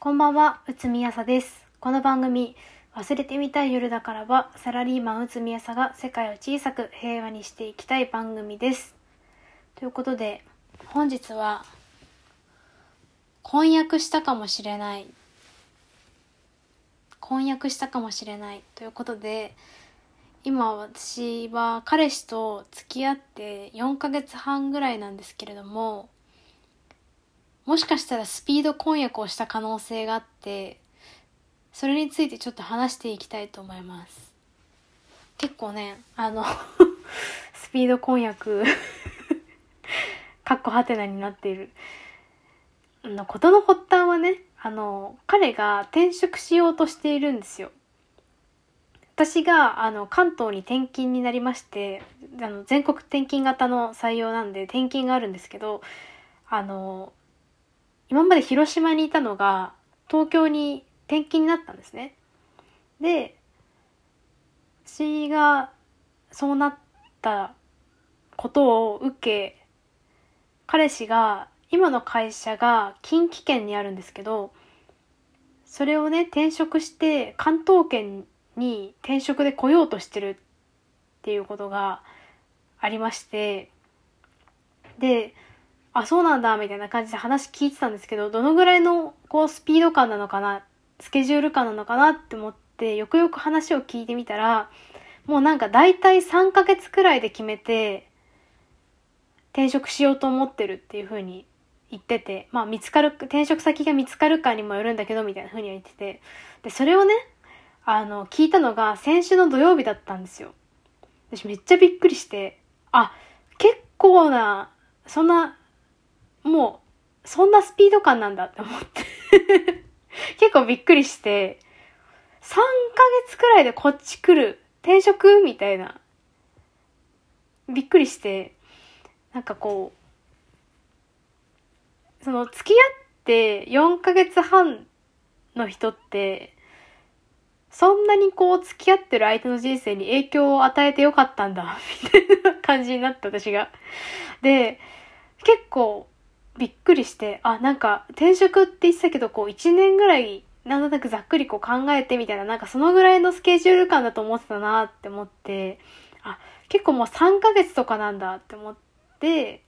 こんばんは、うつみやさです。この番組、忘れてみたい夜だからは、サラリーマンうつみやさが世界を小さく平和にしていきたい番組です。ということで、本日は、婚約したかもしれない。婚約したかもしれない。ということで、今私は彼氏と付き合って4ヶ月半ぐらいなんですけれども、もしかしたらスピード婚約をした可能性があって、それについてちょっと話していきたいと思います。結構ね、あの、スピード婚約、かっこはてなになっている。の、ことの発端はね、あの、彼が転職しようとしているんですよ。私が、あの、関東に転勤になりまして、あの、全国転勤型の採用なんで転勤があるんですけど、あの、今まで広島にいたのが東京に転勤になったんですね。で、私がそうなったことを受け、彼氏が今の会社が近畿圏にあるんですけど、それをね、転職して関東圏に転職で来ようとしてるっていうことがありまして、で、あ、そうなんだ、みたいな感じで話聞いてたんですけど、どのぐらいの、こう、スピード感なのかな、スケジュール感なのかなって思って、よくよく話を聞いてみたら、もうなんか大体3ヶ月くらいで決めて、転職しようと思ってるっていう風に言ってて、まあ見つかる、転職先が見つかるかにもよるんだけど、みたいな風には言ってて、で、それをね、あの、聞いたのが先週の土曜日だったんですよ。私めっちゃびっくりして、あ、結構な、そんな、もう、そんなスピード感なんだって思って。結構びっくりして、3ヶ月くらいでこっち来る、転職みたいな。びっくりして、なんかこう、その付き合って4ヶ月半の人って、そんなにこう付き合ってる相手の人生に影響を与えてよかったんだ、みたいな感じになった私が。で、結構びっくりして、あ、なんか転職って言ってたけど、こう1年ぐらい、なんとなくざっくりこう考えてみたいな、なんかそのぐらいのスケジュール感だと思ってたなって思って、あ、結構もう3ヶ月とかなんだって思って、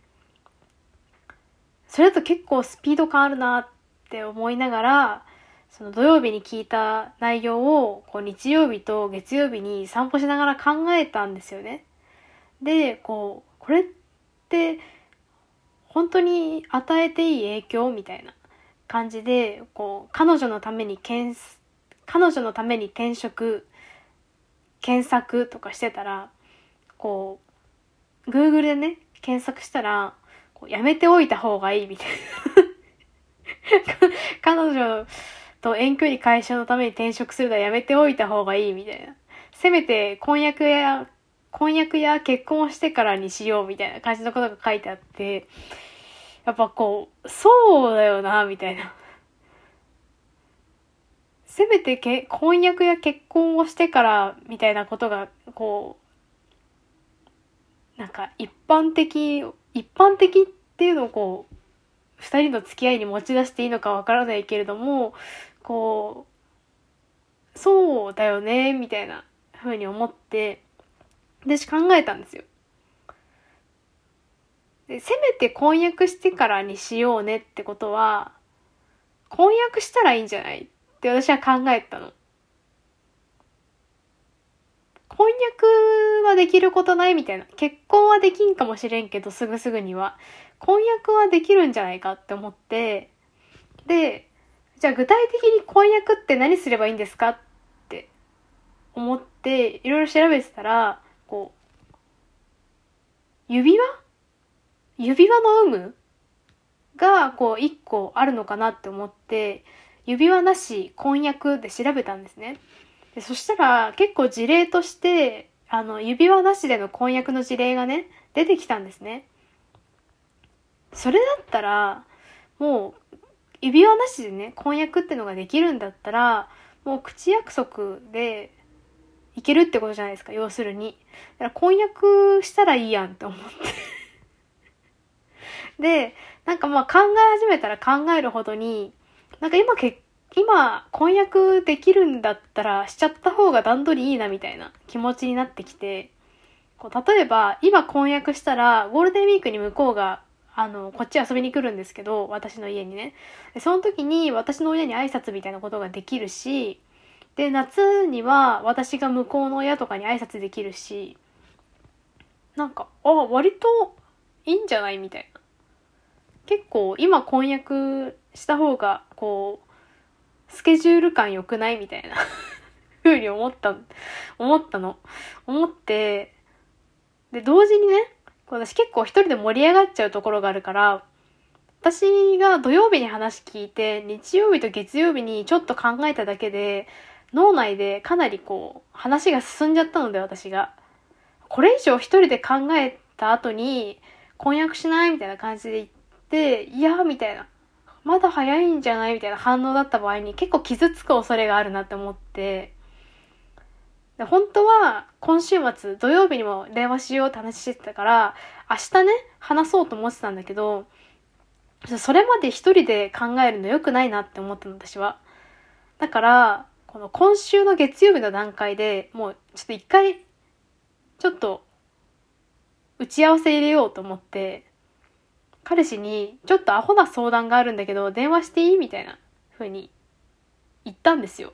それだと結構スピード感あるなって思いながら、その土曜日に聞いた内容を、こう日曜日と月曜日に散歩しながら考えたんですよね。で、こう、これって、本当に与えていい影響みたいな感じで、こう、彼女のために検、彼女のために転職、検索とかしてたら、こう、Google でね、検索したら、こうやめておいた方がいいみたいな。彼女と遠距離解消のために転職するのはやめておいた方がいいみたいな。せめて婚約や、婚約や結婚をしてからにしようみたいな感じのことが書いてあって、やっぱこう、そうだよな、みたいな。せめてけ婚約や結婚をしてからみたいなことが、こう、なんか一般的、一般的っていうのをこう、二人の付き合いに持ち出していいのかわからないけれども、こう、そうだよね、みたいな風に思って、私考えたんですよ。で、せめて婚約してからにしようねってことは、婚約したらいいんじゃないって私は考えたの。婚約はできることないみたいな。結婚はできんかもしれんけど、すぐすぐには。婚約はできるんじゃないかって思って、で、じゃあ具体的に婚約って何すればいいんですかって思って、いろいろ調べてたら、こう、指輪？指輪の有無？が、こう、一個あるのかなって思って、指輪なし婚約で調べたんですね。でそしたら、結構事例として、あの、指輪なしでの婚約の事例がね、出てきたんですね。それだったら、もう、指輪なしでね、婚約ってのができるんだったら、もう口約束でいけるってことじゃないですか、要するに。だから婚約したらいいやんって思って。で、なんかまあ考え始めたら考えるほどに、なんか今結今婚約できるんだったらしちゃった方が段取りいいなみたいな気持ちになってきて、こう例えば今婚約したらゴールデンウィークに向こうがあの、こっち遊びに来るんですけど、私の家にね。その時に私の親に挨拶みたいなことができるし、で、夏には私が向こうの親とかに挨拶できるし、なんか、あ、割といいんじゃないみたいな。結構今婚約した方が、こう、スケジュール感良くないみたいな ふうに思った、思ったの。思って、で、同時にね、私結構一人で盛り上がっちゃうところがあるから、私が土曜日に話聞いて、日曜日と月曜日にちょっと考えただけで、脳内でかなりこう、話が進んじゃったので私が。これ以上一人で考えた後に、婚約しないみたいな感じで言って、いやみたいな。まだ早いんじゃないみたいな反応だった場合に結構傷つく恐れがあるなって思って、で本当は今週末土曜日にも電話しようって話してたから明日ね話そうと思ってたんだけどそれまで一人で考えるの良くないなって思ったの私はだからこの今週の月曜日の段階でもうちょっと一回ちょっと打ち合わせ入れようと思って彼氏にちょっとアホな相談があるんだけど電話していいみたいな風に言ったんですよ。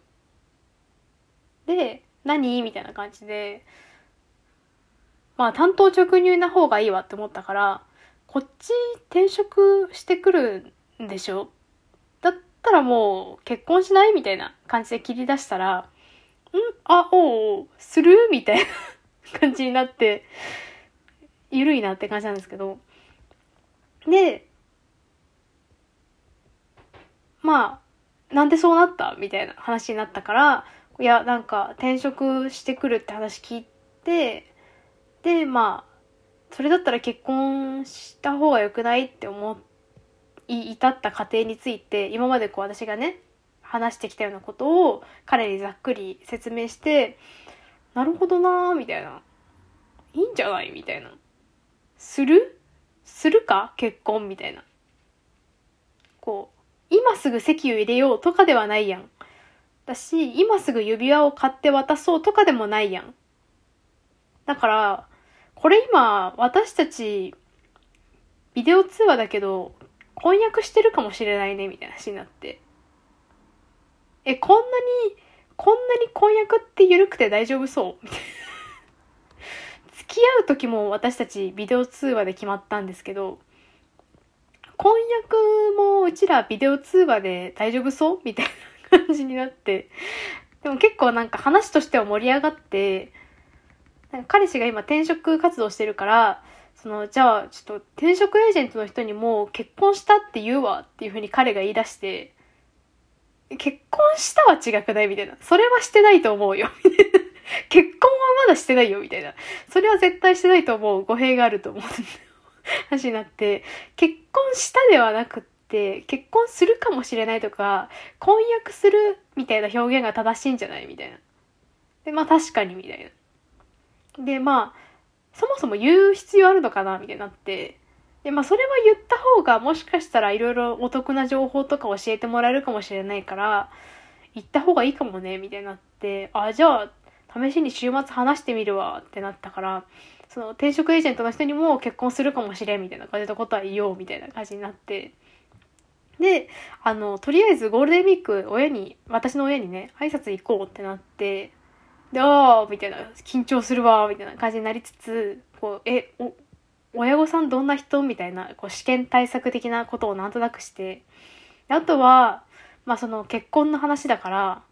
で何？みたいな感じで、まあ担当直入な方がいいわって思ったから、こっち転職してくるんでしょ？ったらもう結婚しないみたいな感じで切り出したら、ん？あ、おう、する？みたいな 感じになって、ゆるいなって感じなんですけど。で、まあ、なんでそうなった？みたいな話になったから、いや、なんか転職してくるって話聞いて、で、まあ、それだったら結婚した方が良くない？って思い、至った過程について、今までこう私がね、話してきたようなことを彼にざっくり説明して、なるほどなーみたいな。いいんじゃないみたいな。する？するか？結婚？みたいな。こう、今すぐ席を入れようとかではないやん。だし、今すぐ指輪を買って渡そうとかでもないやん。だから、これ今、私たち、ビデオ通話だけど、婚約してるかもしれないね、みたいな話になって。え、こんなに、こんなに婚約って緩くて大丈夫そう？みたいな。付き合う時も私たちビデオ通話で決まったんですけど、婚約もうちらビデオ通話で大丈夫そう？みたいな。感じになって。でも結構なんか話としては盛り上がって、なんか彼氏が今転職活動してるから、その、じゃあちょっと転職エージェントの人にも結婚したって言うわっていうふうに彼が言い出して、結婚したは違くないみたいな。それはしてないと思うよ。みたいな結婚はまだしてないよみたいな。それは絶対してないと思う。語弊があると思う。話になって、結婚したではなくって結婚するかもしれないとか婚約するみたいな表現が正しいんじゃないみたいな。でまあ確かにみたいな。でまあそもそも言う必要あるのかなみたいになって。でまあそれは言った方がもしかしたらいろいろお得な情報とか教えてもらえるかもしれないから言った方がいいかもねみたいになってあじゃあ試しに週末話してみるわってなったからその転職エージェントの人にも結婚するかもしれんみたいな感じのことは言おうみたいな感じになってで、あの、とりあえずゴールデンウィーク、親に、私の親にね、挨拶行こうってなって、ああ、みたいな、緊張するわ、みたいな感じになりつつ、こう、え、お、親御さんどんな人？みたいな、こう、試験対策的なことをなんとなくして、あとは、まあその結婚の話だから、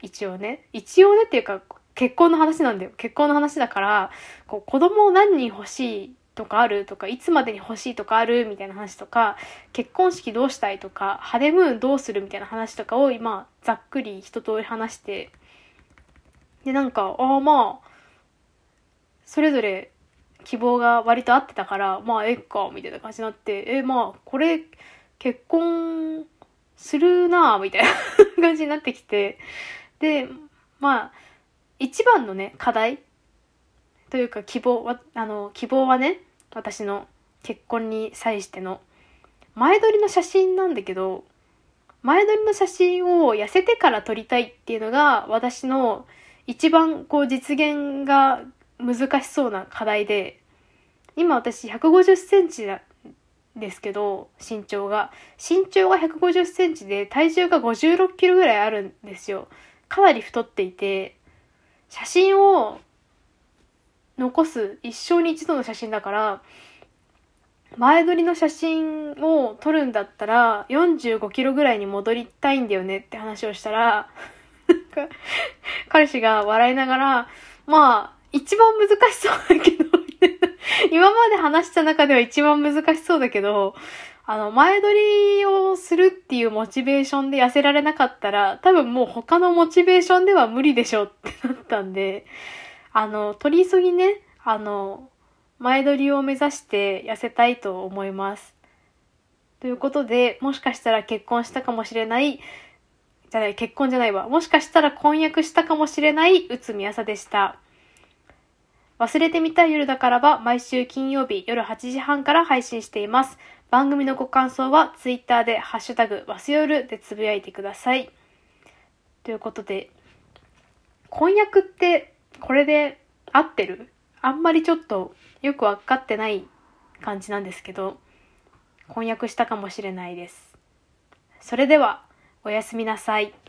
一応ね、一応ねっていうか、結婚の話なんだよ。結婚の話だから、こう子供を何人欲しいとかあるとか、いつまでに欲しいとかあるみたいな話とか、結婚式どうしたいとか、ハネムーンどうするみたいな話とかを今、ざっくり一通り話して、で、なんか、ああまあ、それぞれ希望が割と合ってたから、まあ、えっか、みたいな感じになって、え、まあ、これ、結婚するなみたいな 感じになってきて、で、まあ、一番のね、課題というか希望は、あの、希望はね、私の結婚に際しての、前撮りの写真なんだけど、前撮りの写真を痩せてから撮りたいっていうのが私の一番こう実現が難しそうな課題で、今私150センチなんですけど、身長が。身長が150センチで体重が56キロぐらいあるんですよ。かなり太っていて、写真を残す一生に一度の写真だから、前撮りの写真を撮るんだったら45キロぐらいに戻りたいんだよねって話をしたら、か彼氏が笑いながら、まあ、一番難しそうだけど、今まで話した中では一番難しそうだけど、あの、前撮りをするっていうモチベーションで痩せられなかったら、多分もう他のモチベーションでは無理でしょってなったんで、あの、取り急ぎね、あの、前撮りを目指して痩せたいと思います。ということで、もしかしたら結婚したかもしれない、じゃない、結婚じゃないわ。もしかしたら婚約したかもしれない内海朝でした。忘れてみたい夜だからは毎週金曜日夜8時半から配信しています。番組のご感想は Twitter でハッシュタグわす夜でつぶやいてください。ということで、婚約ってこれで合ってる？あんまりちょっとよくわかってない感じなんですけど、婚約したかもしれないです。それでは、おやすみなさい。